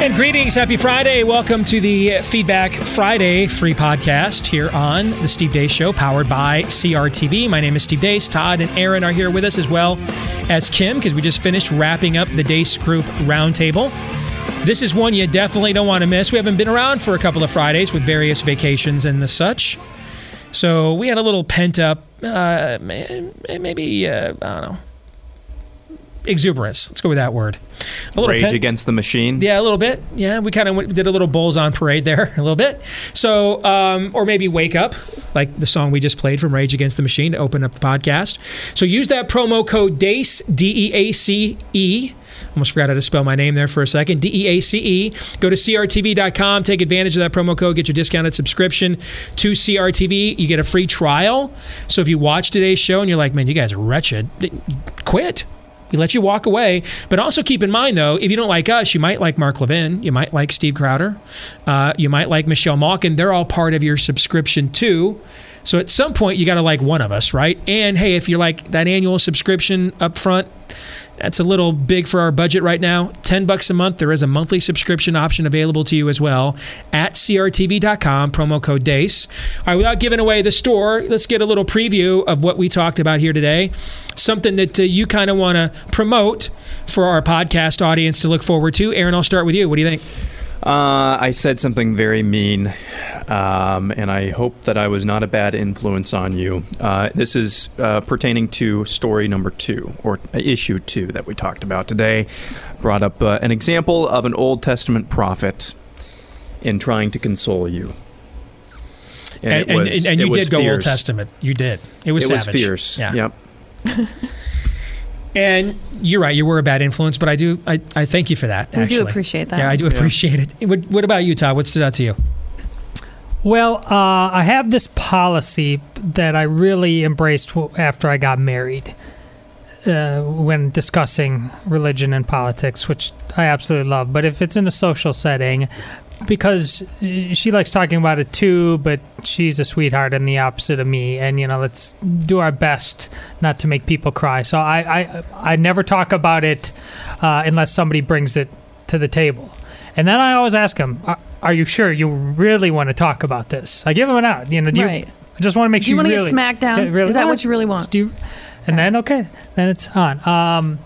And greetings, happy Friday. Welcome to the Feedback Friday free podcast here on the Steve Deace Show, powered by CRTV. My name is Steve Deace. Todd and Aaron are here with us as well as Kim, because we just finished wrapping up the Deace Group Roundtable. This is one you definitely don't want to miss. We haven't been around for a couple of Fridays with various vacations and the such. So we had a little pent up, uh, maybe, uh, I don't know, exuberance. Let's go with that word. A little Rage against the machine. Yeah, a little bit. Yeah, we kind of did a little bulls on parade there, a little bit. So, um, or maybe wake up, like the song we just played from Rage Against the Machine to open up the podcast. So use that promo code DEACE, D E A C E. Almost forgot how to spell my name there for a second. D E A C E. Go to CRTV.com. Take advantage of that promo code. Get your discounted subscription to CRTV. You get a free trial. So if you watch today's show and you're like, man, you guys are wretched, quit. We let you walk away. But also keep in mind, though, if you don't like us, you might like Mark Levin. You might like Steve Crowder. Uh, you might like Michelle Malkin. They're all part of your subscription, too. So at some point, you got to like one of us, right? And hey, if you're like that annual subscription up front, that's a little big for our budget right now. 10 bucks a month. There is a monthly subscription option available to you as well at crtv.com, promo code DEACE. All right, without giving away the store, let's get a little preview of what we talked about here today. Something that uh, you kind of want to promote for our podcast audience to look forward to. Aaron, I'll start with you. What do you think? Uh, I said something very mean, um, and I hope that I was not a bad influence on you. Uh, this is uh, pertaining to story number two, or issue two that we talked about today. Brought up uh, an example of an Old Testament prophet in trying to console you. And, and, was, and, and you did go. Old Testament. You did. It was it savage. was fierce. Yeah. Yep. And you're right, you were a bad influence, but I do I, I thank you for that. We actually. do appreciate that. Yeah, I do appreciate it. What, what about you, Todd? What stood out to you? Well, uh, I have this policy that I really embraced after I got married uh, when discussing religion and politics, which I absolutely love. But if it's in a social setting, because she likes talking about it too, but she's a sweetheart and the opposite of me. And you know, let's do our best not to make people cry. So I I, I never talk about it uh, unless somebody brings it to the table. And then I always ask them, "Are, are you sure you really want to talk about this?" I give them an out. You know, do Right. you? I just want to make Do sure you want to really, get smacked down? Really- Is that what you really want? do you, and then okay, then it's on. Um,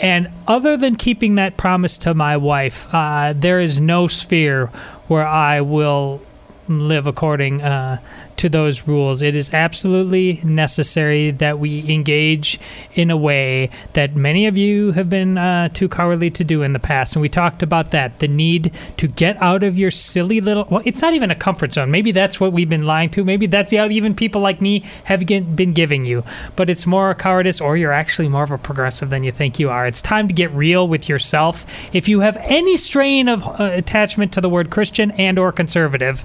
and other than keeping that promise to my wife, uh, there is no sphere where I will live according uh, to those rules. It is absolutely necessary that we engage in a way that many of you have been uh, too cowardly to do in the past. And we talked about that the need to get out of your silly little, well, it's not even a comfort zone. Maybe that's what we've been lying to. Maybe that's the out even people like me have get, been giving you. But it's more a cowardice, or you're actually more of a progressive than you think you are. It's time to get real with yourself. If you have any strain of uh, attachment to the word Christian and or conservative,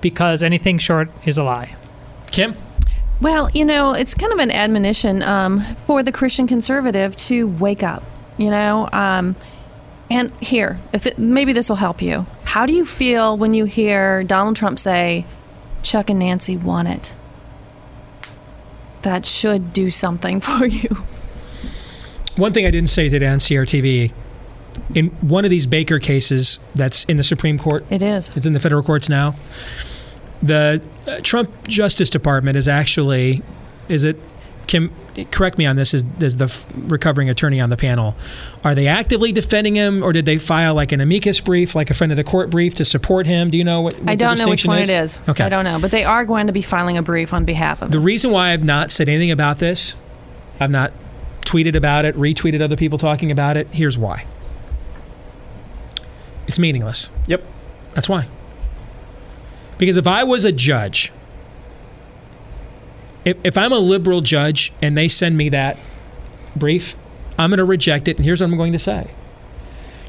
because anything short is a lie. Kim? Well, you know, it's kind of an admonition um, for the Christian conservative to wake up, you know. Um, and here, if it, maybe this will help you. How do you feel when you hear Donald Trump say, Chuck and Nancy won it? That should do something for you. One thing I didn't say today on CRTV, in one of these Baker cases that's in the Supreme Court, It is. it's in the federal courts now. The uh, Trump Justice Department is actually, is it, Kim, correct me on this, is, is the f- recovering attorney on the panel. Are they actively defending him or did they file like an amicus brief, like a friend of the court brief to support him? Do you know what, what I don't know which one is? it is. Okay. I don't know. But they are going to be filing a brief on behalf of The him. reason why I've not said anything about this, I've not tweeted about it, retweeted other people talking about it, here's why. It's meaningless. Yep. That's why. Because if I was a judge, if, if I'm a liberal judge and they send me that brief, I'm going to reject it. And here's what I'm going to say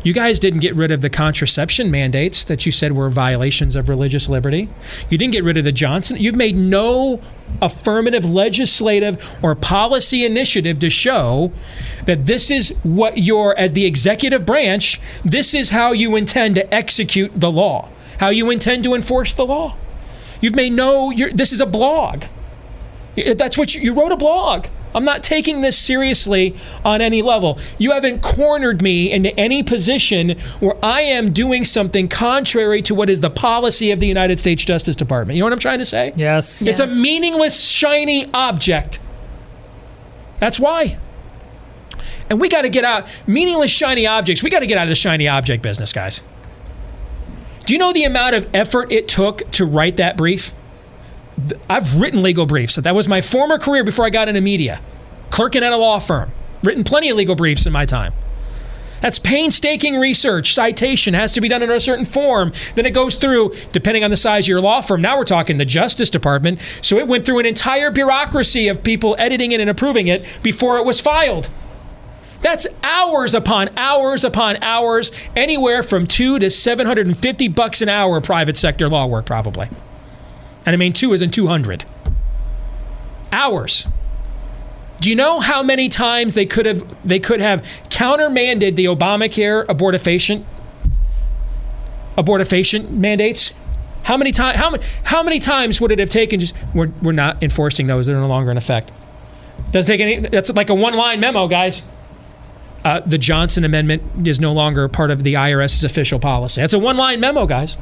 You guys didn't get rid of the contraception mandates that you said were violations of religious liberty. You didn't get rid of the Johnson. You've made no affirmative legislative or policy initiative to show that this is what your, as the executive branch, this is how you intend to execute the law, how you intend to enforce the law. You've made no, you're, this is a blog. That's what you, you wrote a blog. I'm not taking this seriously on any level. You haven't cornered me into any position where I am doing something contrary to what is the policy of the United States Justice Department. You know what I'm trying to say? Yes. It's a meaningless, shiny object. That's why. And we got to get out meaningless, shiny objects. We got to get out of the shiny object business, guys. Do you know the amount of effort it took to write that brief? I've written legal briefs. That was my former career before I got into media, clerking at a law firm. Written plenty of legal briefs in my time. That's painstaking research. Citation has to be done in a certain form. Then it goes through, depending on the size of your law firm. Now we're talking the Justice Department. So it went through an entire bureaucracy of people editing it and approving it before it was filed. That's hours upon hours upon hours, anywhere from two to 750 bucks an hour private sector law work, probably. And I mean, two isn't 200. Hours. Do you know how many times they could have they could have countermanded the Obamacare abortifacient abortifacient mandates? How many times how many how many times would it have taken just we're, we're not enforcing those, they're no longer in effect. Doesn't take any that's like a one-line memo, guys. Uh, the Johnson Amendment is no longer part of the IRS's official policy. That's a one-line memo, guys.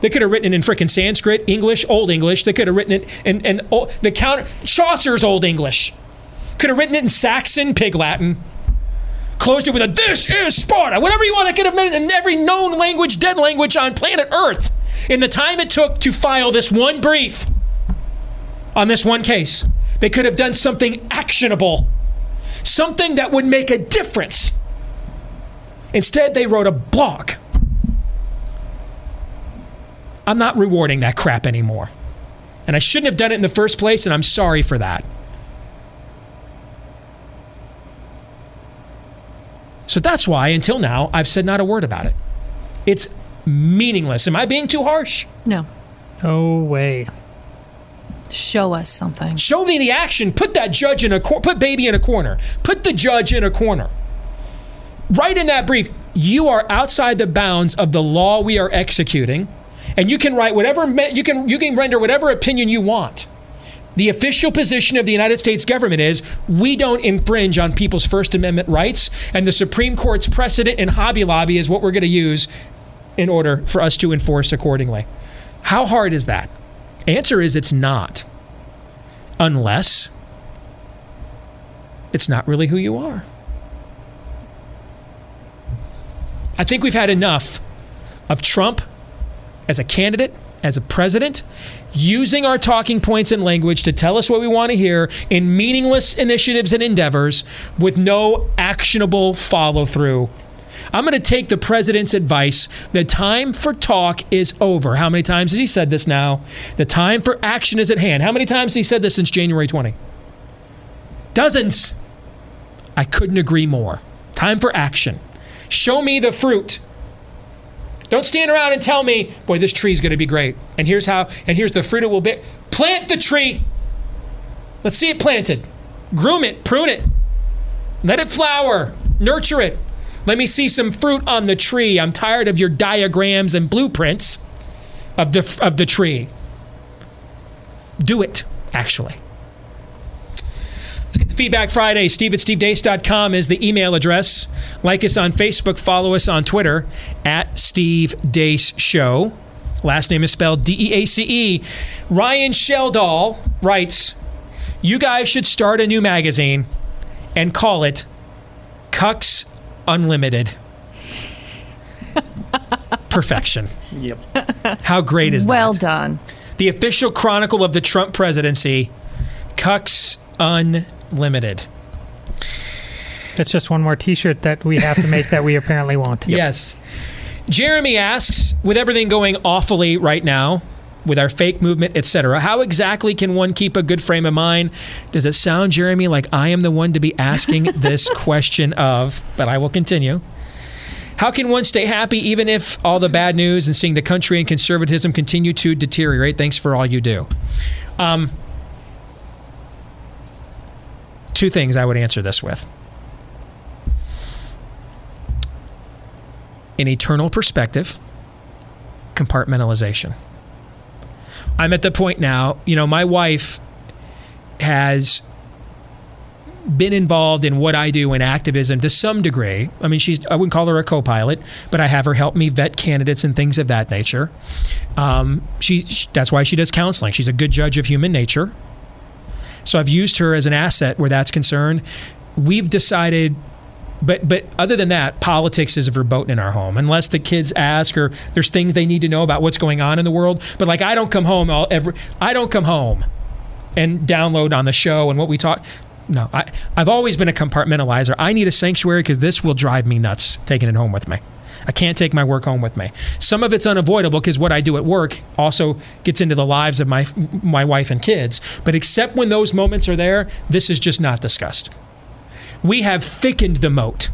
They could have written it in frickin' Sanskrit, English, Old English. They could have written it in, in, in the counter Chaucer's Old English. Could have written it in Saxon, Pig Latin. Closed it with a "This is Sparta." Whatever you want, it could have been in every known language, dead language on planet Earth. In the time it took to file this one brief on this one case, they could have done something actionable, something that would make a difference. Instead, they wrote a blog. I'm not rewarding that crap anymore. And I shouldn't have done it in the first place, and I'm sorry for that. So that's why, until now, I've said not a word about it. It's meaningless. Am I being too harsh? No. No way. Show us something. Show me the action. Put that judge in a cor- put baby in a corner. Put the judge in a corner. Right in that brief, you are outside the bounds of the law we are executing, and you can write whatever you can you can render whatever opinion you want. The official position of the United States government is we don't infringe on people's First Amendment rights, and the Supreme Court's precedent in Hobby Lobby is what we're going to use in order for us to enforce accordingly. How hard is that? Answer is it's not. Unless it's not really who you are. I think we've had enough of Trump as a candidate, as a president, using our talking points and language to tell us what we want to hear in meaningless initiatives and endeavors with no actionable follow through. I'm going to take the president's advice. The time for talk is over. How many times has he said this now? The time for action is at hand. How many times has he said this since January 20? Dozens. I couldn't agree more. Time for action. Show me the fruit. Don't stand around and tell me, boy, this tree's going to be great. And here's how, and here's the fruit it will bear. Plant the tree. Let's see it planted. Groom it, prune it. Let it flower. Nurture it. Let me see some fruit on the tree. I'm tired of your diagrams and blueprints of the, of the tree. Do it, actually. Feedback Friday, steve at stevedeace.com is the email address. Like us on Facebook, follow us on Twitter at Steve Deace Show. Last name is spelled D E A C E. Ryan Sheldall writes, You guys should start a new magazine and call it Cucks Unlimited. Perfection. Yep. How great is well that? Well done. The official chronicle of the Trump presidency, Cucks Unlimited. That's just one more T-shirt that we have to make that we apparently won't. Yes. Jeremy asks, with everything going awfully right now, with our fake movement, etc., how exactly can one keep a good frame of mind? Does it sound, Jeremy, like I am the one to be asking this question of? But I will continue. How can one stay happy even if all the bad news and seeing the country and conservatism continue to deteriorate? Thanks for all you do. Um, two things I would answer this with. An eternal perspective, compartmentalization. I'm at the point now, you know, my wife has been involved in what I do in activism to some degree. I mean, she's I wouldn't call her a co-pilot, but I have her help me vet candidates and things of that nature. Um, she that's why she does counseling. She's a good judge of human nature. So I've used her as an asset where that's concerned. We've decided but but other than that, politics is verboten in our home unless the kids ask or there's things they need to know about what's going on in the world. But like I don't come home all every I don't come home and download on the show and what we talk. No, I I've always been a compartmentalizer. I need a sanctuary because this will drive me nuts taking it home with me. I can't take my work home with me. Some of it's unavoidable because what I do at work also gets into the lives of my my wife and kids. But except when those moments are there, this is just not discussed we have thickened the moat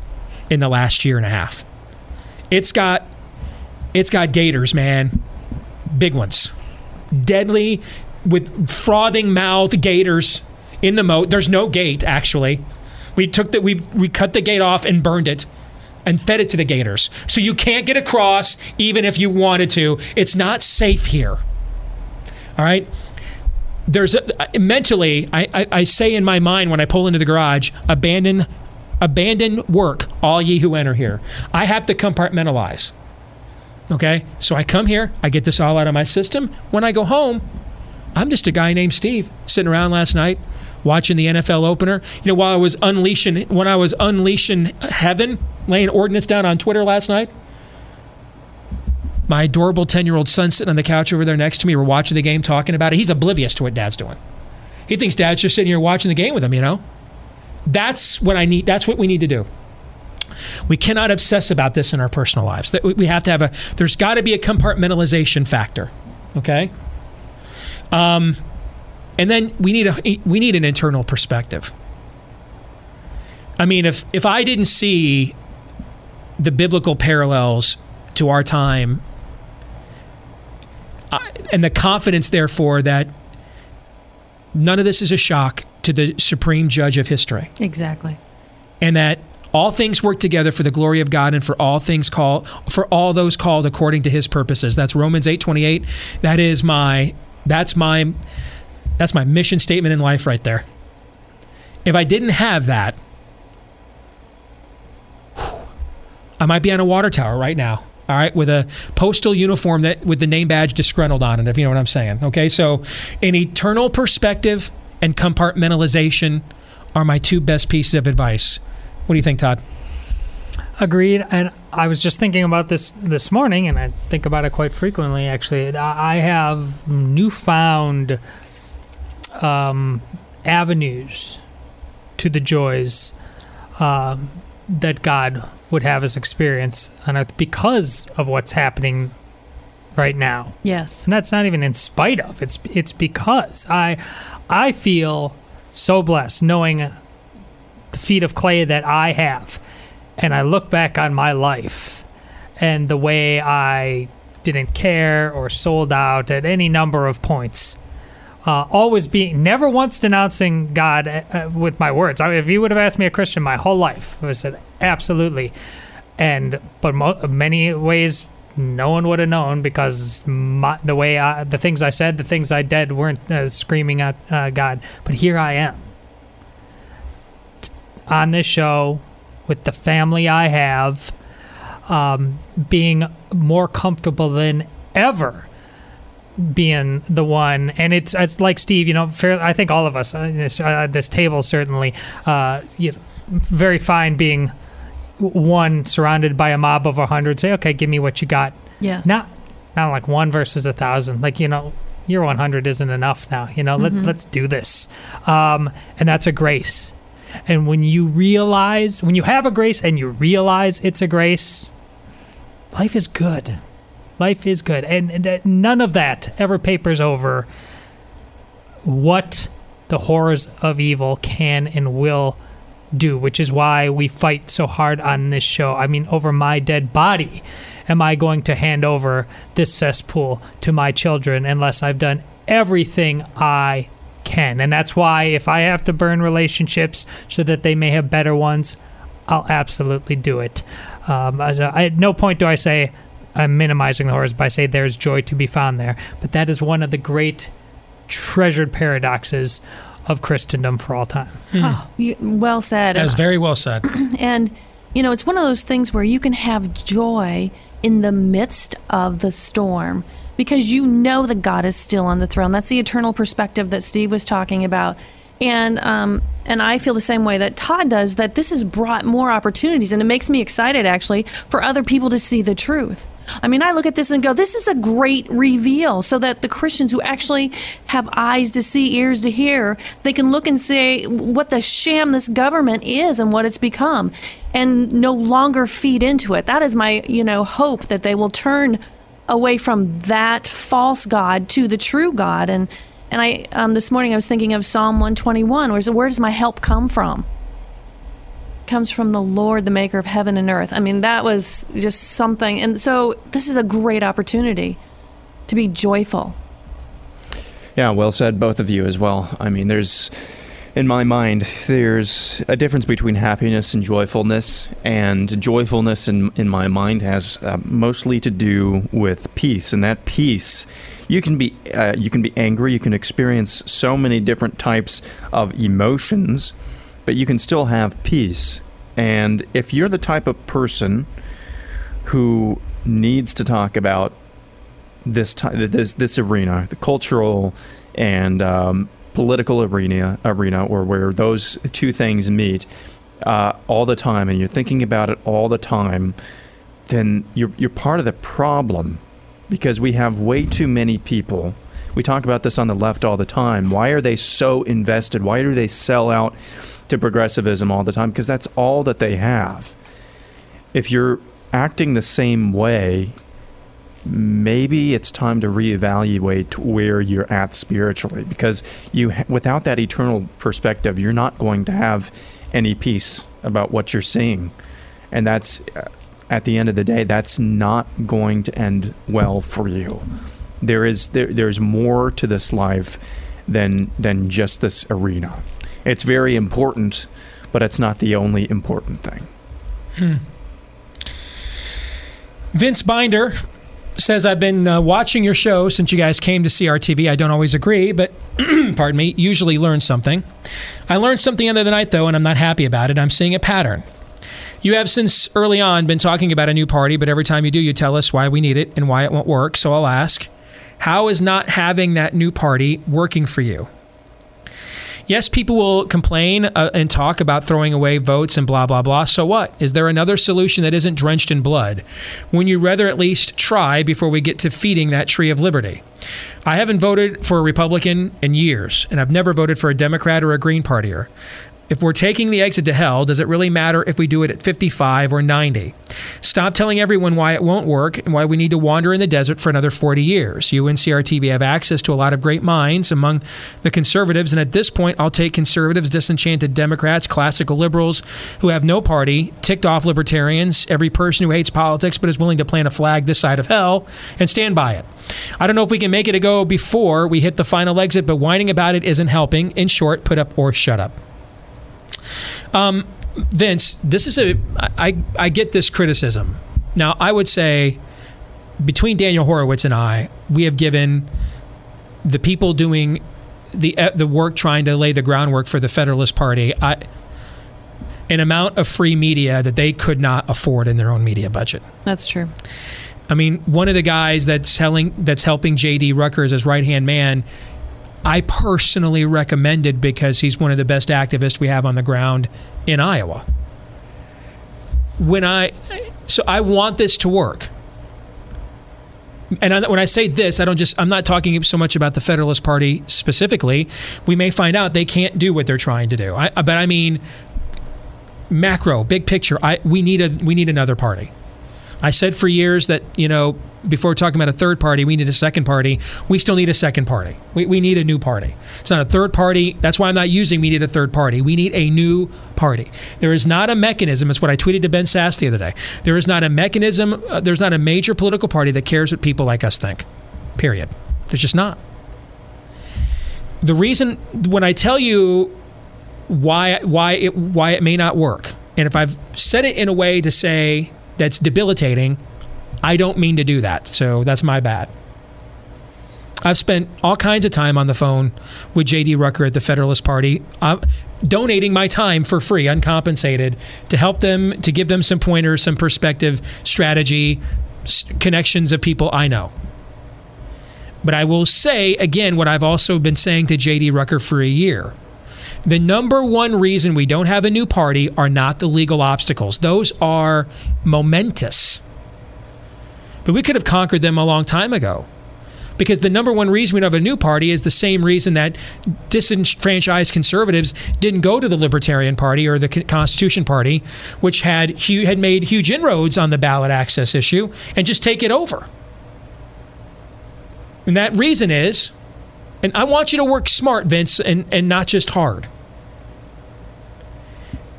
in the last year and a half. It's got it's got gators, man. Big ones. Deadly with frothing mouth gators in the moat. There's no gate actually. We took the we we cut the gate off and burned it and fed it to the gators. So you can't get across even if you wanted to. It's not safe here. All right? there's a, mentally I, I, I say in my mind when I pull into the garage, abandon abandon work, all ye who enter here. I have to compartmentalize. Okay? So I come here, I get this all out of my system. When I go home, I'm just a guy named Steve sitting around last night watching the NFL opener. You know, while I was unleashing when I was unleashing heaven, laying ordinance down on Twitter last night, my adorable 10 year old son sitting on the couch over there next to me. We're watching the game, talking about it. He's oblivious to what dad's doing. He thinks dad's just sitting here watching the game with him, you know? That's what I need. That's what we need to do. We cannot obsess about this in our personal lives. We have to have a, there's got to be a compartmentalization factor. Okay? Um, and then we need a we need an internal perspective. I mean, if if I didn't see the biblical parallels to our time and the confidence, therefore, that none of this is a shock to the supreme judge of history. Exactly. And that all things work together for the glory of God and for all things called for all those called according to his purposes. That's Romans 8:28. That is my that's my that's my mission statement in life right there. If I didn't have that, I might be on a water tower right now all right, with a postal uniform that with the name badge disgruntled on it, if you know what I'm saying. Okay, so an eternal perspective and compartmentalization are my two best pieces of advice. What do you think, Todd? Agreed. And I was just thinking about this this morning, and I think about it quite frequently. Actually, I have newfound um, avenues to the joys um, that God would have us experience on earth because of what's happening right now. Yes. And that's not even in spite of. It's it's because I I feel so blessed knowing the feet of clay that I have. And I look back on my life and the way I didn't care or sold out at any number of points. Uh, always being, never once denouncing God uh, uh with my words. I mean, if you would have asked me a Christian my whole life, I would have said absolutely and but mo- many ways no one would have known because my, the way I, the things I said, the things I did weren't uh, screaming at uh, God. But here I am on this show with the family I have, um, being more comfortable than ever being the one and it's it's like steve you know fair, i think all of us uh, this, uh, this table certainly uh, you know, very fine being one surrounded by a mob of a hundred say, okay, give me what you got. Yes. Not not like one versus a thousand. Like you know, your 100 isn't enough now. You know, mm-hmm. let, let's do this. Um, and that's a grace. And when you realize, when you have a grace and you realize it's a grace, life is good. Life is good. And, and none of that ever papers over what the horrors of evil can and will do, which is why we fight so hard on this show. I mean, over my dead body, am I going to hand over this cesspool to my children unless I've done everything I can? And that's why if I have to burn relationships so that they may have better ones, I'll absolutely do it. Um, I, at no point do I say I'm minimizing the horrors by say there's joy to be found there, but that is one of the great treasured paradoxes of Christendom for all time. Oh, you, well said. That was very well said. And, you know, it's one of those things where you can have joy in the midst of the storm because you know that God is still on the throne. That's the eternal perspective that Steve was talking about. And um, and I feel the same way that Todd does. That this has brought more opportunities, and it makes me excited actually for other people to see the truth. I mean, I look at this and go, this is a great reveal, so that the Christians who actually have eyes to see, ears to hear, they can look and say what the sham this government is and what it's become, and no longer feed into it. That is my, you know, hope that they will turn away from that false god to the true God. And and I um, this morning I was thinking of Psalm 121, where, where does my help come from? It comes from the Lord, the maker of heaven and earth. I mean, that was just something. And so this is a great opportunity to be joyful. Yeah, well said, both of you as well. I mean, there's, in my mind, there's a difference between happiness and joyfulness, and joyfulness in in my mind has uh, mostly to do with peace, and that peace. You can be uh, you can be angry. You can experience so many different types of emotions, but you can still have peace. And if you're the type of person who needs to talk about this ti- this this arena, the cultural and um, political arena arena, or where those two things meet uh, all the time, and you're thinking about it all the time, then you're you're part of the problem because we have way too many people. We talk about this on the left all the time. Why are they so invested? Why do they sell out to progressivism all the time? Because that's all that they have. If you're acting the same way maybe it's time to reevaluate where you're at spiritually because you without that eternal perspective you're not going to have any peace about what you're seeing. And that's uh, at the end of the day that's not going to end well for you. There is there, there's more to this life than than just this arena. It's very important but it's not the only important thing. Hmm. Vince Binder says I've been uh, watching your show since you guys came to CRTV. I don't always agree, but pardon me, usually learn something. I learned something the other night though, and I'm not happy about it. I'm seeing a pattern. You have since early on been talking about a new party, but every time you do, you tell us why we need it and why it won't work. So I'll ask, how is not having that new party working for you? Yes, people will complain uh, and talk about throwing away votes and blah, blah, blah. So what? Is there another solution that isn't drenched in blood? When you rather at least try before we get to feeding that tree of liberty? I haven't voted for a Republican in years, and I've never voted for a Democrat or a Green Partier. If we're taking the exit to hell, does it really matter if we do it at 55 or 90? Stop telling everyone why it won't work and why we need to wander in the desert for another 40 years. You and CRTV have access to a lot of great minds among the conservatives, and at this point, I'll take conservatives, disenchanted Democrats, classical liberals who have no party, ticked off libertarians, every person who hates politics but is willing to plant a flag this side of hell, and stand by it. I don't know if we can make it a go before we hit the final exit, but whining about it isn't helping. In short, put up or shut up. Um, Vince, this is a I I get this criticism. Now I would say between Daniel Horowitz and I, we have given the people doing the the work trying to lay the groundwork for the Federalist Party I, an amount of free media that they could not afford in their own media budget. That's true. I mean, one of the guys that's helping that's helping JD Rucker as his right hand man, I personally recommended because he's one of the best activists we have on the ground in Iowa. When I so I want this to work. And when I say this, I don't just I'm not talking so much about the Federalist Party specifically. We may find out they can't do what they're trying to do. I, but I mean macro, big picture. I we need a we need another party. I said for years that, you know, before talking about a third party, we need a second party. We still need a second party. We, we need a new party. It's not a third party. That's why I'm not using we need a third party. We need a new party. There is not a mechanism. It's what I tweeted to Ben Sasse the other day. There is not a mechanism, uh, there's not a major political party that cares what people like us think. Period. There's just not. The reason, when I tell you why, why, it, why it may not work, and if I've said it in a way to say that's debilitating, I don't mean to do that. So that's my bad. I've spent all kinds of time on the phone with JD Rucker at the Federalist Party, donating my time for free, uncompensated, to help them, to give them some pointers, some perspective, strategy, connections of people I know. But I will say again what I've also been saying to JD Rucker for a year. The number one reason we don't have a new party are not the legal obstacles. Those are momentous. But we could have conquered them a long time ago. Because the number one reason we don't have a new party is the same reason that disenfranchised conservatives didn't go to the Libertarian Party or the Constitution Party, which had had made huge inroads on the ballot access issue, and just take it over. And that reason is, and I want you to work smart, Vince, and, and not just hard.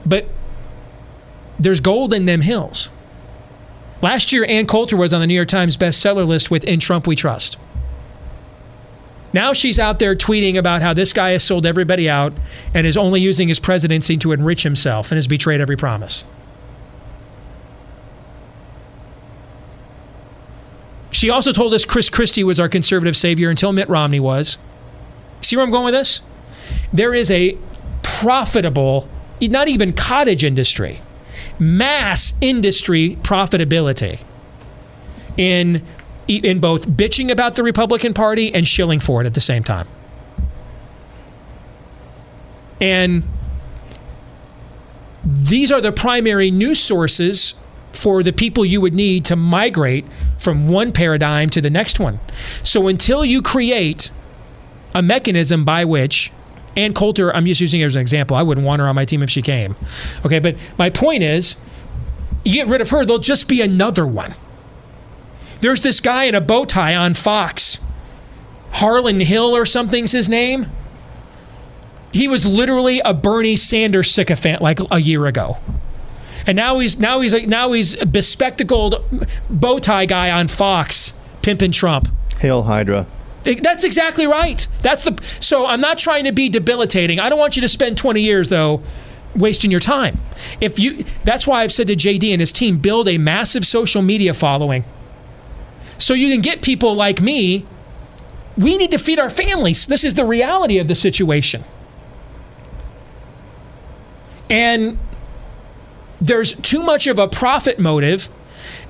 But there's gold in them hills. Last year, Ann Coulter was on the New York Times bestseller list with In Trump We Trust. Now she's out there tweeting about how this guy has sold everybody out and is only using his presidency to enrich himself and has betrayed every promise. She also told us Chris Christie was our conservative savior until Mitt Romney was. See where I'm going with this? There is a profitable, not even cottage industry, mass industry profitability in in both bitching about the Republican Party and shilling for it at the same time. And these are the primary news sources for the people you would need to migrate from one paradigm to the next one. So until you create a mechanism by which Ann Coulter, I'm just using her as an example. I wouldn't want her on my team if she came. Okay, but my point is, you get rid of her, there'll just be another one. There's this guy in a bow tie on Fox. Harlan Hill or something's his name. He was literally a Bernie Sanders sycophant like a year ago. And now he's now he's like now he's a bespectacled bow tie guy on Fox pimping Trump. Hail Hydra. That's exactly right. That's the so I'm not trying to be debilitating. I don't want you to spend 20 years though wasting your time. If you that's why I've said to JD and his team build a massive social media following. So you can get people like me. We need to feed our families. This is the reality of the situation. And there's too much of a profit motive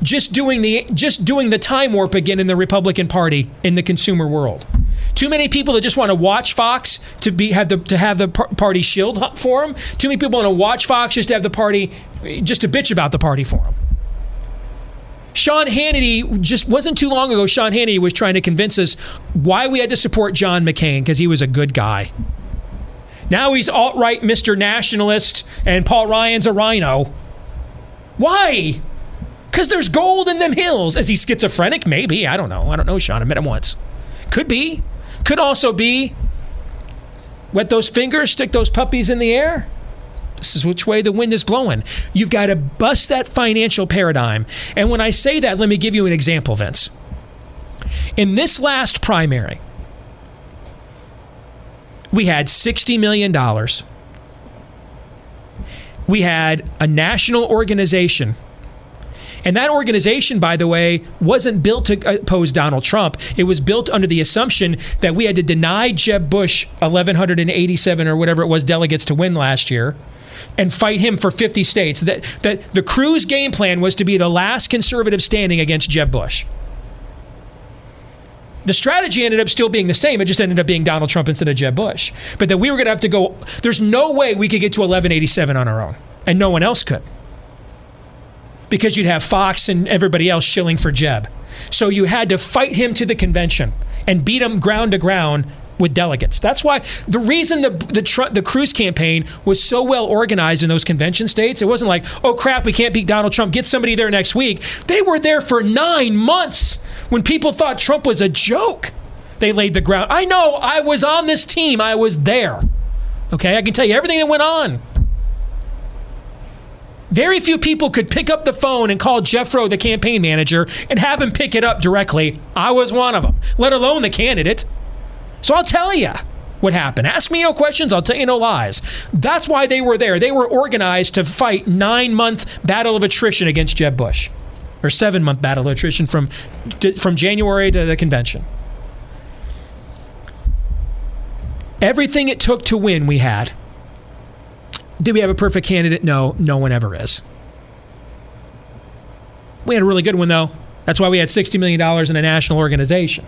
just doing the just doing the time warp again in the Republican Party in the consumer world. Too many people that just want to watch Fox to be have the to have the party shield for them. Too many people want to watch Fox just to have the party just to bitch about the party for them. Sean Hannity just wasn't too long ago. Sean Hannity was trying to convince us why we had to support John McCain because he was a good guy. Now he's alt right Mr. Nationalist and Paul Ryan's a RINO. Why? Because there's gold in them hills. Is he schizophrenic? Maybe. I don't know. I don't know, Sean. I met him once. Could be. Could also be wet those fingers, stick those puppies in the air. This is which way the wind is blowing. You've got to bust that financial paradigm. And when I say that, let me give you an example, Vince. In this last primary, we had $60 million. We had a national organization. And that organization, by the way, wasn't built to oppose Donald Trump. It was built under the assumption that we had to deny Jeb Bush 1,187 or whatever it was delegates to win last year and fight him for 50 states. That, that the Cruz game plan was to be the last conservative standing against Jeb Bush. The strategy ended up still being the same. It just ended up being Donald Trump instead of Jeb Bush. But that we were going to have to go, there's no way we could get to 1187 on our own, and no one else could. Because you'd have Fox and everybody else shilling for Jeb. So you had to fight him to the convention and beat him ground to ground with delegates. That's why the reason the the, Tru- the Cruz campaign was so well organized in those convention states. It wasn't like, oh crap, we can't beat Donald Trump. Get somebody there next week. They were there for nine months when people thought Trump was a joke. They laid the ground. I know. I was on this team. I was there. Okay, I can tell you everything that went on. Very few people could pick up the phone and call Jeff Roe, the campaign manager, and have him pick it up directly. I was one of them, let alone the candidate. So I'll tell you what happened. Ask me no questions, I'll tell you no lies. That's why they were there. They were organized to fight nine month battle of attrition against Jeb Bush, or seven month battle of attrition from from January to the convention. Everything it took to win, we had. Did we have a perfect candidate? No, no one ever is. We had a really good one, though. That's why we had $60 million in a national organization.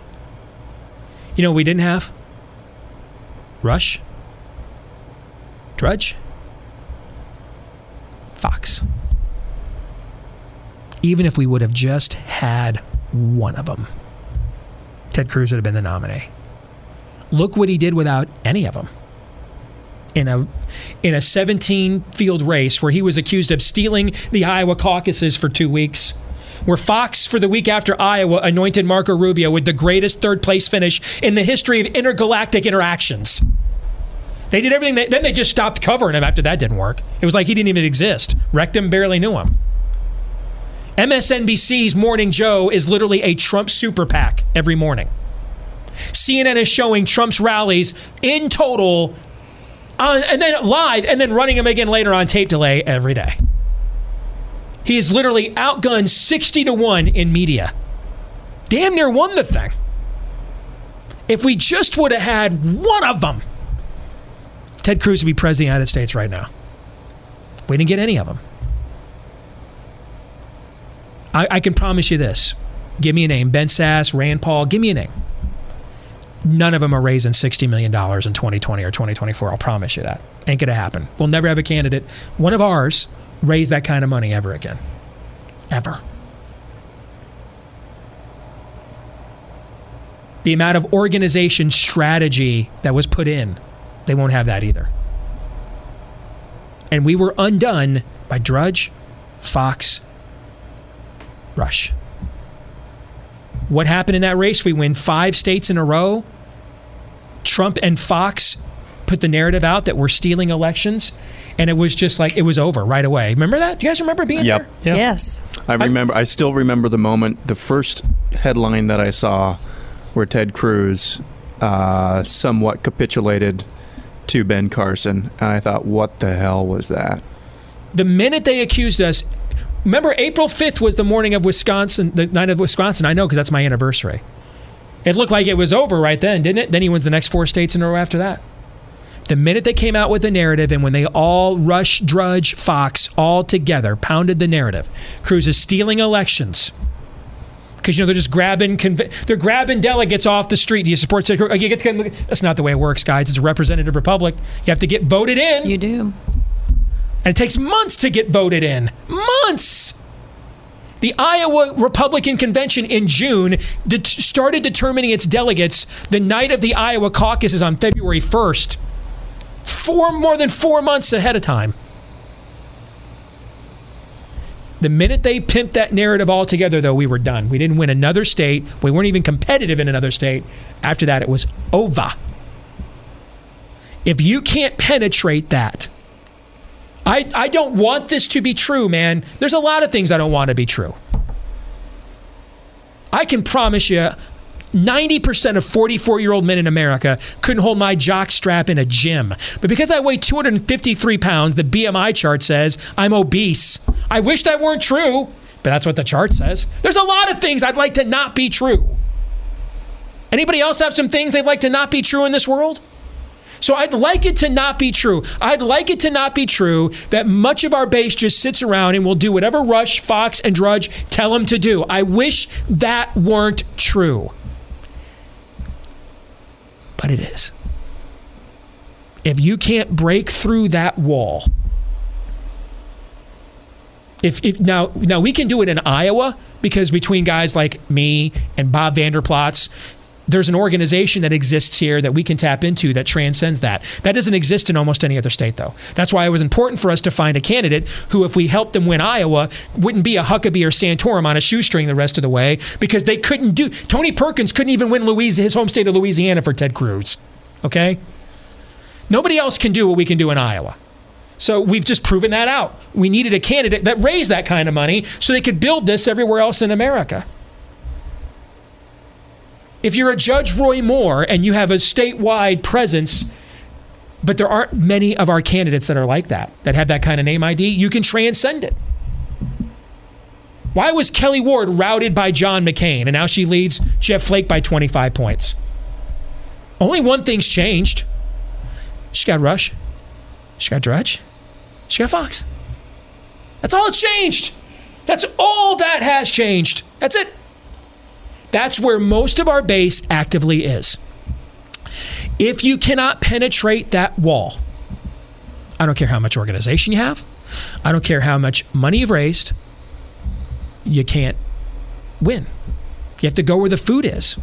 You know we didn't have? Rush, Drudge, Fox. Even if we would have just had one of them, Ted Cruz would have been the nominee. Look what he did without any of them. In a in a 17 field race where he was accused of stealing the Iowa caucuses for 2 weeks. Where Fox, for the week after Iowa, anointed Marco Rubio with the greatest third place finish in the history of intergalactic interactions. They did everything, they, then they just stopped covering him after that didn't work. It was like he didn't even exist. Rectum barely knew him. MSNBC's Morning Joe is literally a Trump super PAC every morning. CNN is showing Trump's rallies in total, on, and then live, and then running him again later on tape delay every day. He is literally outgunned 60 to 1 in media. Damn near won the thing. If we just would have had one of them, Ted Cruz would be president of the United States right now. We didn't get any of them. I, I can promise you this. Give me a name. Ben Sasse, Rand Paul, give me a name none of them are raising $60 million in 2020 or 2024. I'll promise you that. Ain't going to happen. We'll never have a candidate, one of ours, raise that kind of money ever again. Ever. The amount of organization strategy that was put in, they won't have that either. And we were undone by Drudge, Fox, Rush. What happened in that race? We win five states in a row. Trump and Fox put the narrative out that we're stealing elections, and it was just like it was over right away. Remember that? Do you guys remember being Yep. there? Yes. I remember. I still remember the moment. The first headline that I saw, where Ted Cruz uh, somewhat capitulated to Ben Carson, and I thought, "What the hell was that?" The minute they accused us, remember April 5th was the morning of Wisconsin, the night of Wisconsin. I know because that's my anniversary. It looked like it was over right then, didn't it? Then he wins the next four states in a row after that. The minute they came out with the narrative and when they all Rush, Drudge, Fox all together pounded the narrative, Cruz is stealing elections. Because you know they're just grabbing, conv- they're grabbing delegates off the street. Do you support? You get to, that's not the way it works, guys. It's a representative republic. You have to get voted in. You do. And it takes months to get voted in. Months! The Iowa Republican Convention in June det- started determining its delegates the night of the Iowa caucuses on February 1st. Four more than four months ahead of time. The minute they pimped that narrative all together, though, we were done. We didn't win another state. We weren't even competitive in another state. After that, it was over. If you can't penetrate that, I, I don't want this to be true, man. There's a lot of things I don't want to be true. I can promise you 90% of 44 year old men in America couldn't hold my jock strap in a gym. But because I weigh 253 pounds, the BMI chart says I'm obese. I wish that weren't true, but that's what the chart says. There's a lot of things I'd like to not be true. Anybody else have some things they'd like to not be true in this world? So I'd like it to not be true. I'd like it to not be true that much of our base just sits around and will do whatever Rush, Fox, and Drudge tell them to do. I wish that weren't true. But it is. If you can't break through that wall, if, if now now we can do it in Iowa because between guys like me and Bob Vander Plaats there's an organization that exists here that we can tap into that transcends that. That doesn't exist in almost any other state, though. That's why it was important for us to find a candidate who, if we helped them win Iowa, wouldn't be a Huckabee or Santorum on a shoestring the rest of the way because they couldn't do. Tony Perkins couldn't even win Louisiana, his home state of Louisiana for Ted Cruz. Okay? Nobody else can do what we can do in Iowa. So we've just proven that out. We needed a candidate that raised that kind of money so they could build this everywhere else in America. If you're a Judge Roy Moore and you have a statewide presence, but there aren't many of our candidates that are like that, that have that kind of name ID, you can transcend it. Why was Kelli Ward routed by John McCain and now she leads Jeff Flake by 25 points? Only one thing's changed. She got Rush. She got Drudge. She got Fox. That's all that's changed. That's all that has changed. That's it. That's where most of our base actively is. If you cannot penetrate that wall, I don't care how much organization you have, I don't care how much money you've raised, you can't win. You have to go where the food is.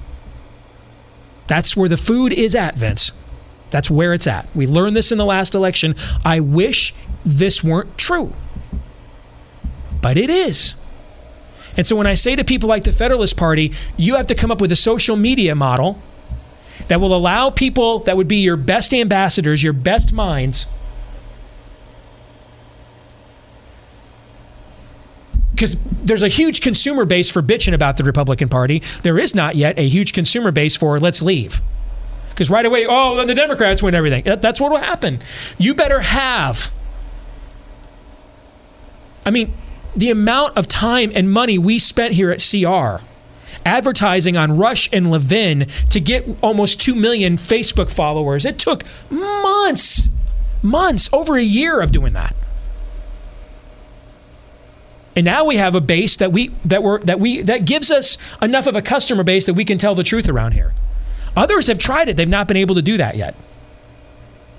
That's where the food is at, Vince. That's where it's at. We learned this in the last election. I wish this weren't true, but it is. And so when I say to people like the Federalist Party, you have to come up with a social media model that will allow people that would be your best ambassadors, your best minds, because there's a huge consumer base for bitching about the Republican Party. There is not yet a huge consumer base for let's leave. Because right away, oh, then the Democrats win everything. That's what will happen. You better have. I mean, the amount of time and money we spent here at CR advertising on Rush and Levin to get almost 2 million Facebook followers. It took months, months, over a year of doing that. And now we have a base that we that we're that we that gives us enough of a customer base that we can tell the truth around here. Others have tried it, they've not been able to do that yet.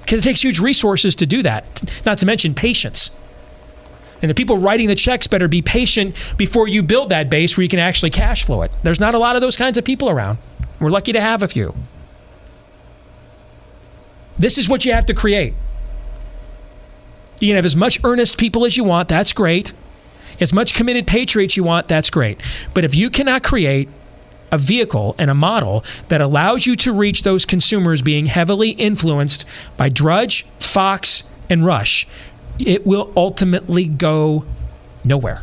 Because it takes huge resources to do that, not to mention patience. And the people writing the checks better be patient before you build that base where you can actually cash flow it. There's not a lot of those kinds of people around. We're lucky to have a few. This is what you have to create. You can have as much earnest people as you want, that's great. As much committed patriots you want, that's great. But if you cannot create a vehicle and a model that allows you to reach those consumers being heavily influenced by Drudge, Fox, and Rush, it will ultimately go nowhere.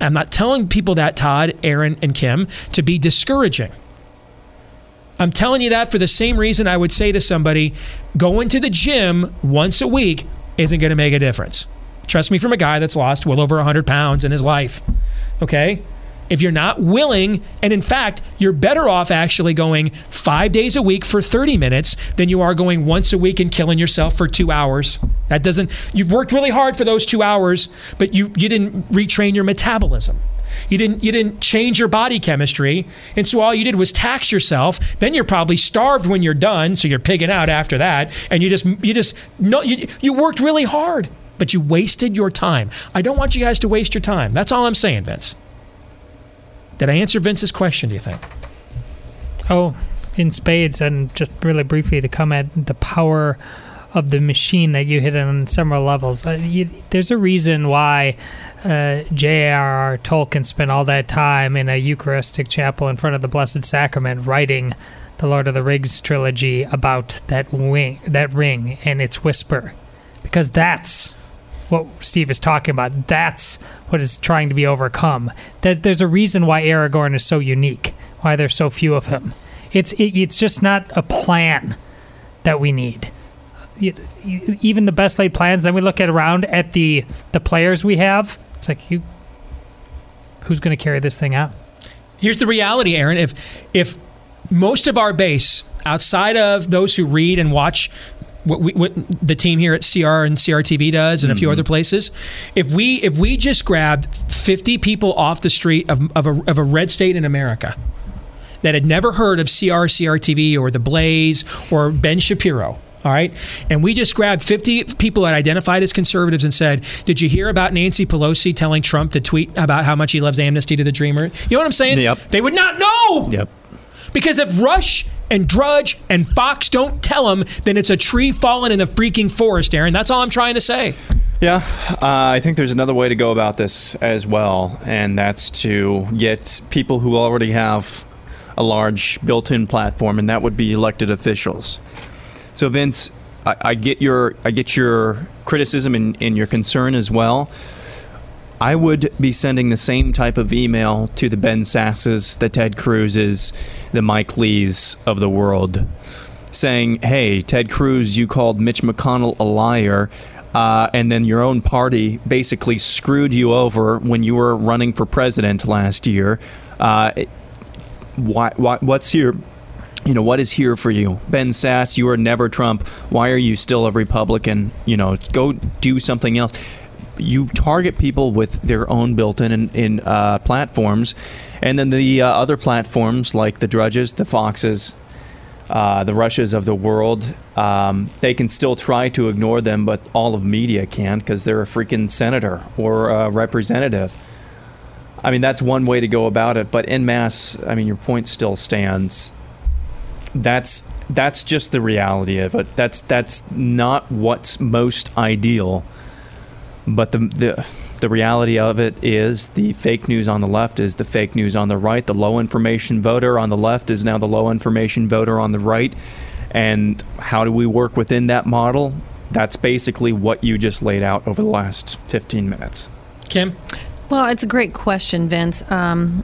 I'm not telling people that, Todd, Aaron, and Kim, to be discouraging. I'm telling you that for the same reason I would say to somebody, going to the gym once a week isn't going to make a difference. Trust me from a guy that's lost well over 100 pounds in his life. Okay? If you're not willing, and in fact, you're better off actually going five days a week for 30 minutes than you are going once a week and killing yourself for two hours. That doesn't, you've worked really hard for those two hours, but you, you didn't retrain your metabolism. You didn't you didn't change your body chemistry, and so all you did was tax yourself. Then you're probably starved when you're done, so you're pigging out after that, and you just you just no you, you worked really hard, but you wasted your time. I don't want you guys to waste your time. That's all I'm saying, Vince. Did I answer Vince's question, do you think? Oh, in spades, and just really briefly to come at the power of the machine that you hit on several levels. Uh, you, there's a reason why uh, J.R.R. Tolkien spent all that time in a Eucharistic chapel in front of the Blessed Sacrament writing the Lord of the Rings trilogy about that wing, that ring and its whisper, because that's what Steve is talking about. That's what is trying to be overcome. There's a reason why Aragorn is so unique, why there's so few of him. It's it, it's just not a plan that we need. Even the best laid plans. Then we look at around at the the players we have. It's like you, who's going to carry this thing out? Here's the reality, Aaron. If if most of our base outside of those who read and watch what, we, what the team here at CR and CRTV does, and a few mm-hmm. other places. If we if we just grabbed 50 people off the street of, of, a, of a red state in America that had never heard of CR, CRTV, or The Blaze, or Ben Shapiro, all right. And we just grabbed 50 people that identified as conservatives and said, Did you hear about Nancy Pelosi telling Trump to tweet about how much he loves amnesty to the dreamer? You know what I'm saying? Yep. They would not know. Yep. Because if Rush and Drudge and Fox don't tell them, then it's a tree falling in the freaking forest, Aaron. That's all I'm trying to say. Yeah, uh, I think there's another way to go about this as well, and that's to get people who already have a large built in platform, and that would be elected officials. So, Vince, I, I get your I get your criticism and, and your concern as well. I would be sending the same type of email to the Ben Sasses, the Ted Cruzes, the Mike Lees of the world, saying, "Hey, Ted Cruz, you called Mitch McConnell a liar." Uh, and then your own party basically screwed you over when you were running for president last year. Uh, why, why, what's here? You know what is here for you, Ben Sasse? You are never Trump. Why are you still a Republican? You know, go do something else you target people with their own built-in in, in uh, platforms, and then the uh, other platforms like the Drudges, the Foxes, uh, the Rushes of the world, um, they can still try to ignore them, but all of media can't because they're a freaking senator or a representative. I mean, that's one way to go about it, but in mass, I mean, your point still stands. That's that's just the reality of it. That's that's not what's most ideal but the, the the reality of it is the fake news on the left is the fake news on the right. The low information voter on the left is now the low information voter on the right. And how do we work within that model? That's basically what you just laid out over the last 15 minutes. Kim? Well, it's a great question, Vince. Um,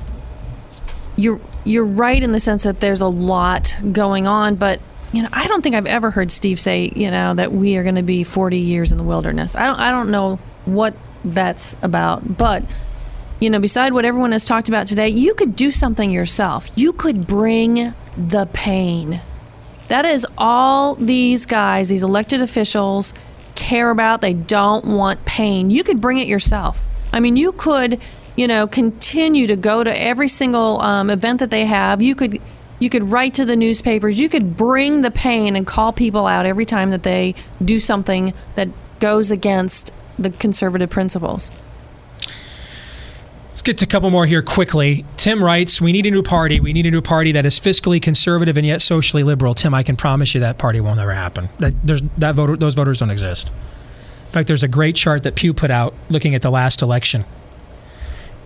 you're you're right in the sense that there's a lot going on, but you know, I don't think I've ever heard Steve say, you know, that we are going to be 40 years in the wilderness. I don't I don't know what that's about. But, you know, beside what everyone has talked about today, you could do something yourself. You could bring the pain. That is all these guys, these elected officials, care about. They don't want pain. You could bring it yourself. I mean, you could, you know, continue to go to every single um, event that they have. You could. You could write to the newspapers. You could bring the pain and call people out every time that they do something that goes against the conservative principles. Let's get to a couple more here quickly. Tim writes, "We need a new party. We need a new party that is fiscally conservative and yet socially liberal." Tim, I can promise you that party will never happen. That there's that voter, those voters don't exist. In fact, there's a great chart that Pew put out looking at the last election,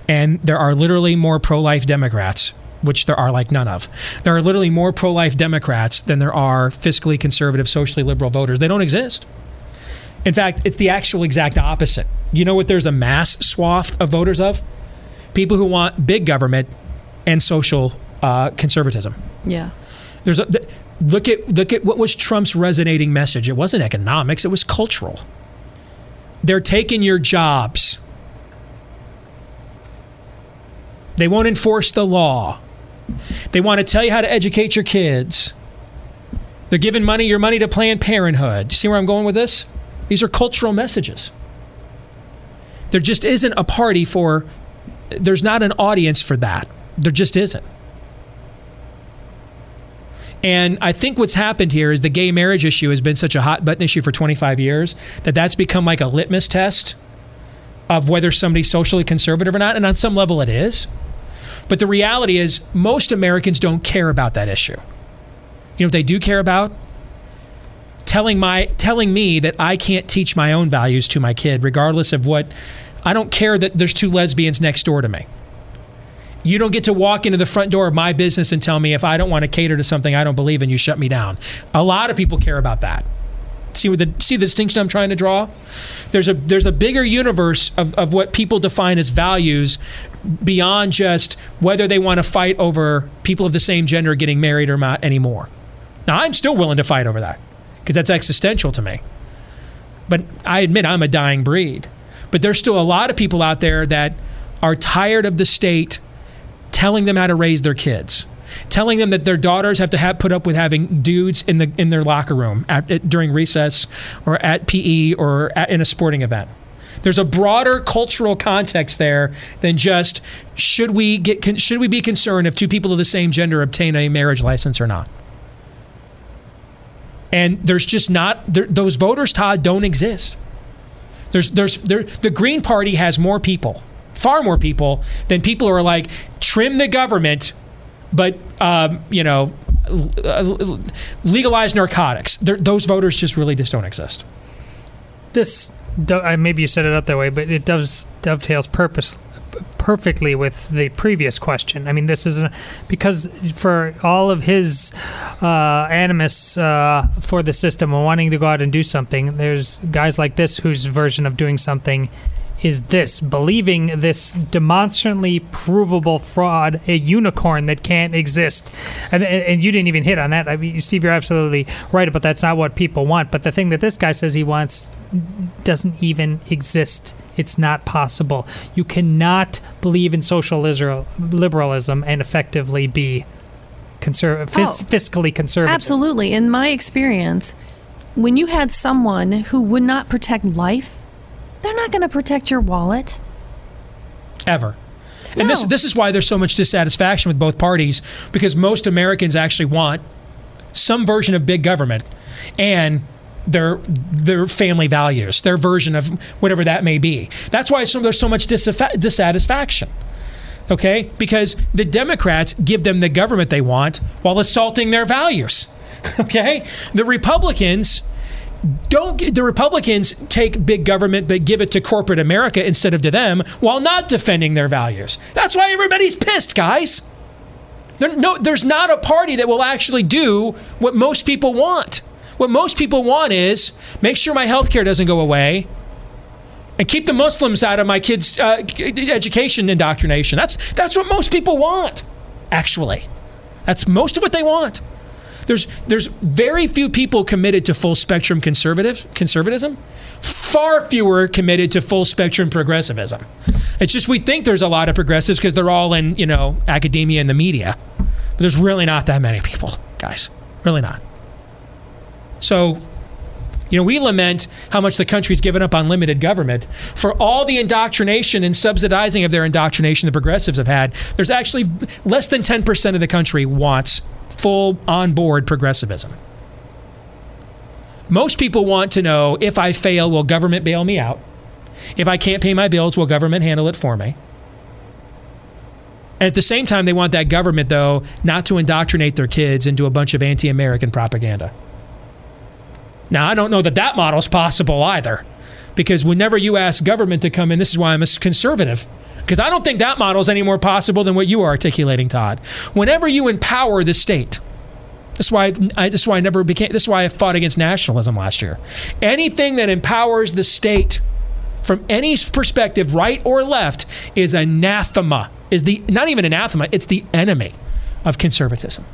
and there are literally more pro-life Democrats, which there are like none of. There are literally more pro-life Democrats than there are fiscally conservative, socially liberal voters. They don't exist. In fact, it's the actual exact opposite. You know what there's a mass swath of voters of? People who want big government and social uh, conservatism. Yeah. There's a, th- look at look at what was Trump's resonating message. It wasn't economics, it was cultural. They're taking your jobs. They won't enforce the law. They want to tell you how to educate your kids. They're giving money your money to Planned Parenthood. You see where I'm going with this? These are cultural messages. There just isn't a party for, there's not an audience for that. There just isn't. And I think what's happened here is the gay marriage issue has been such a hot button issue for 25 years that that's become like a litmus test of whether somebody's socially conservative or not. And on some level, it is. But the reality is, most Americans don't care about that issue. You know what they do care about? Telling my telling me that I can't teach my own values to my kid regardless of what I don't care that there's two lesbians next door to me. You don't get to walk into the front door of my business and tell me if I don't want to cater to something I don't believe in, you shut me down. A lot of people care about that. See what the see the distinction I'm trying to draw? There's a there's a bigger universe of, of what people define as values beyond just whether they want to fight over people of the same gender getting married or not anymore. Now I'm still willing to fight over that because that's existential to me. But I admit I'm a dying breed. But there's still a lot of people out there that are tired of the state telling them how to raise their kids, telling them that their daughters have to have put up with having dudes in the in their locker room at, at, during recess or at PE or at, in a sporting event. There's a broader cultural context there than just should we get should we be concerned if two people of the same gender obtain a marriage license or not. And there's just not those voters, Todd, don't exist. There's there's there, the Green Party has more people, far more people than people who are like trim the government, but um, you know, legalize narcotics. They're, those voters just really just don't exist. this maybe you set it up that way, but it does dovetails purpose perfectly with the previous question. I mean, this is a, because for all of his uh, animus uh, for the system and wanting to go out and do something, there's guys like this whose version of doing something is this believing this demonstrably provable fraud, a unicorn that can't exist. And, and, you didn't even hit on that. I mean, Steve, you're absolutely right, but that's not what people want. But the thing that this guy says he wants doesn't even exist. It's not possible. You cannot believe in social liberalism and effectively be conser- oh. fis- Oh. fiscally conservative. Absolutely. In my experience, when you had someone who would not protect life, they're not going to protect your wallet. ever. And this No. this is why there's so much dissatisfaction with both parties because most Americans actually want some version of big government and their their family values, their version of whatever that may be. That's why so, there's so much dissatisfaction. Okay? Because the Democrats give them the government they want while assaulting their values. Okay? The Republicans don't the Republicans take big government but give it to corporate America instead of to them while not defending their values. That's why everybody's pissed, guys. There, no, there's not a party that will actually do what most people want. What most people want is make sure my health care doesn't go away and keep the Muslims out of my kids' uh, education indoctrination. That's, that's what most people want, actually. That's most of what they want. There's there's very few people committed to full spectrum conservative conservatism. Far fewer committed to full spectrum progressivism. It's just we think there's a lot of progressives because they're all in you know academia and the media, but there's really not that many people, guys. Really not. So, you know, we lament how much the country's given up on limited government for all the indoctrination and subsidizing of their indoctrination the progressives have had. There's actually less than 10% of the country wants full on board progressivism. Most people want to know if I fail, will government bail me out? If I can't pay my bills, will government handle it for me? And at the same time, they want that government, though, not to indoctrinate their kids into a bunch of anti American propaganda. Now, I don't know that that model is possible either, because whenever you ask government to come in, this is why I'm a conservative, because I don't think that model is any more possible than what you are articulating, Todd. Whenever you empower the state, that's why I, this is why I never became. This is why I fought against nationalism last year. Anything that empowers the state, from any perspective, right or left, is anathema. Is the not even anathema? It's the enemy of conservatism.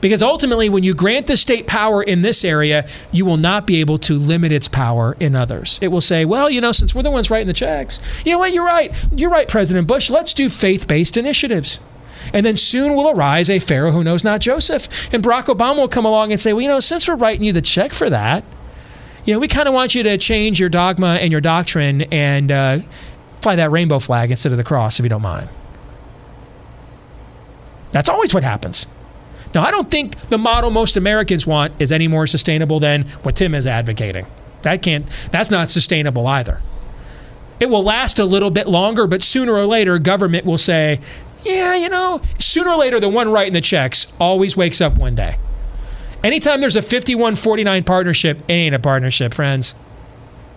Because ultimately, when you grant the state power in this area, you will not be able to limit its power in others. It will say, well, you know, since we're the ones writing the checks, you know what, you're right. You're right, President Bush. Let's do faith based initiatives. And then soon will arise a Pharaoh who knows not Joseph. And Barack Obama will come along and say, well, you know, since we're writing you the check for that, you know, we kind of want you to change your dogma and your doctrine and uh, fly that rainbow flag instead of the cross, if you don't mind. That's always what happens. Now, I don't think the model most Americans want is any more sustainable than what Tim is advocating. That can't, that's not sustainable either. It will last a little bit longer, but sooner or later, government will say, yeah, you know, sooner or later, the one writing the checks always wakes up one day. Anytime there's a 51 49 partnership, it ain't a partnership, friends.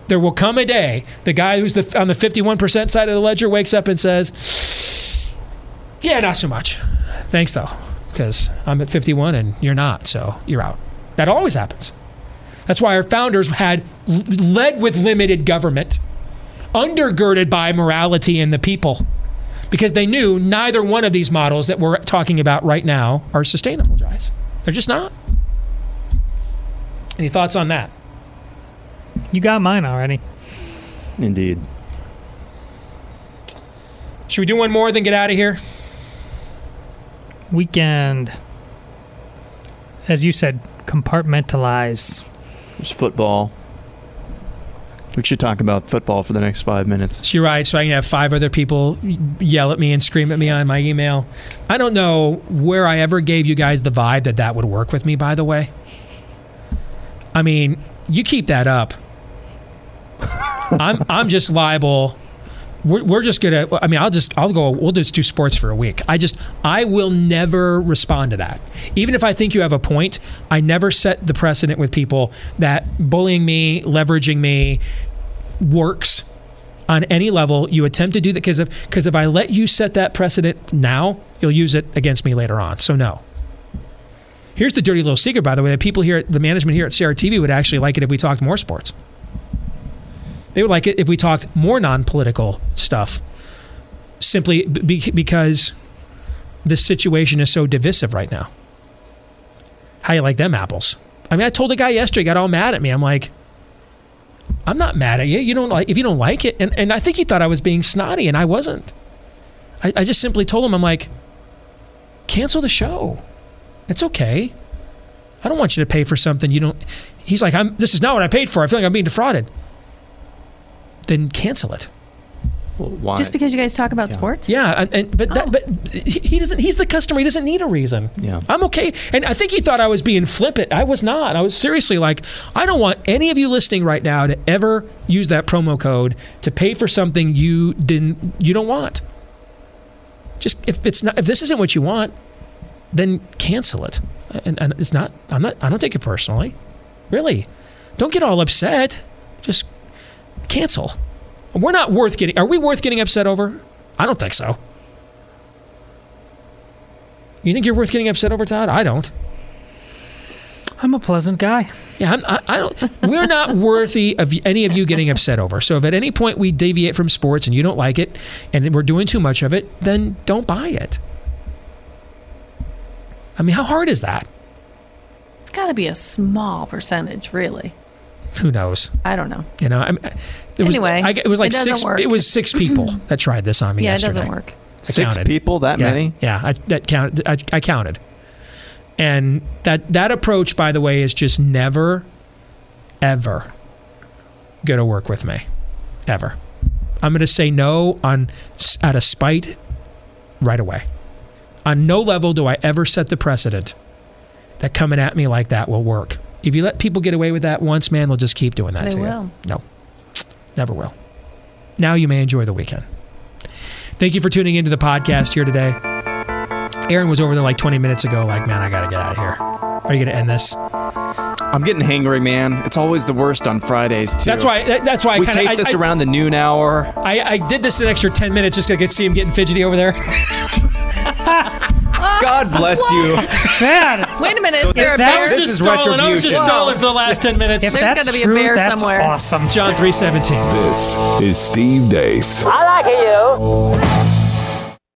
There will come a day, the guy who's the, on the 51% side of the ledger wakes up and says, yeah, not so much. Thanks, though because I'm at 51 and you're not, so you're out. That always happens. That's why our founders had led with limited government, undergirded by morality and the people, because they knew neither one of these models that we're talking about right now are sustainable, guys. They're just not. Any thoughts on that? You got mine already. Indeed. Should we do one more, then get out of here? Weekend. As you said, compartmentalize. There's football. We should talk about football for the next five minutes. You're right. So I can have five other people yell at me and scream at me on my email. I don't know where I ever gave you guys the vibe that that would work with me, by the way. I mean, you keep that up. I'm, I'm just liable we're, we're just gonna. I mean, I'll just I'll go. We'll just do sports for a week. I just I will never respond to that. Even if I think you have a point, I never set the precedent with people that bullying me, leveraging me, works on any level. You attempt to do that because if because if I let you set that precedent now, you'll use it against me later on. So no. Here's the dirty little secret, by the way, that people here, the management here at CRTV would actually like it if we talked more sports. They would like it if we talked more non-political stuff, simply be- because the situation is so divisive right now. How you like them apples? I mean, I told a guy yesterday, he got all mad at me. I'm like, I'm not mad at you. You don't like if you don't like it, and and I think he thought I was being snotty, and I wasn't. I, I just simply told him, I'm like, cancel the show. It's okay. I don't want you to pay for something you don't. He's like, I'm. This is not what I paid for. I feel like I'm being defrauded. Then cancel it. Why? Just because you guys talk about sports? Yeah, and, and but that, Oh. but he he doesn't. He's the customer. He doesn't need a reason. Yeah. I'm okay. And I think he thought I was being flippant. I was not. I was seriously like, I don't want any of you listening right now to ever use that promo code to pay for something you didn't. You don't want. Just if it's not, if this isn't what you want, then cancel it. And, and it's not. I'm not. I don't take it personally. Really, don't get all upset. Just cancel. We're not worth getting. Are we worth getting upset over? I don't think so. You think you're worth getting upset over, Todd? I don't. I'm a pleasant guy. Yeah, I'm, I, I don't. We're not worthy of any of you getting upset over. So if at any point we deviate from sports and you don't like it, and we're doing too much of it, then don't buy it. I mean, how hard is that? It's got to be a small percentage, really. Who knows? I don't know. You know, I mean, it was, Anyway, I, it was like it six. work. It was six people that tried this on me. Yeah, it yesterday. doesn't work. I Six counted. people? That yeah, many? Yeah, I, that counted. I, I counted. And that that approach, by the way, is just never, ever going to work with me, ever. I'm going to say no on s- out of spite, right away. On no level do I ever set the precedent that coming at me like that will work. If you let people get away with that once, man, they'll just keep doing that They to you. will. No, never will. Now you may enjoy the weekend. Thank you for tuning into the podcast here today. Aaron was over there like 20 minutes ago, like, man, I got to get out of here. Are you going to end this? I'm getting hangry, man. It's always the worst on Fridays too. That's why. that- That's why we I kind tape this I, around the noon hour. I, I did this an extra 10 minutes just to get see him getting fidgety over there. God bless you. Man, Wait a minute. Is there a that bear? was This just is stalling. I oh, was just retribution. stalling for the last 10 minutes. if There's that's gotta be a true, bear that's somewhere. awesome. John 317. This is Steve Deace. I like you.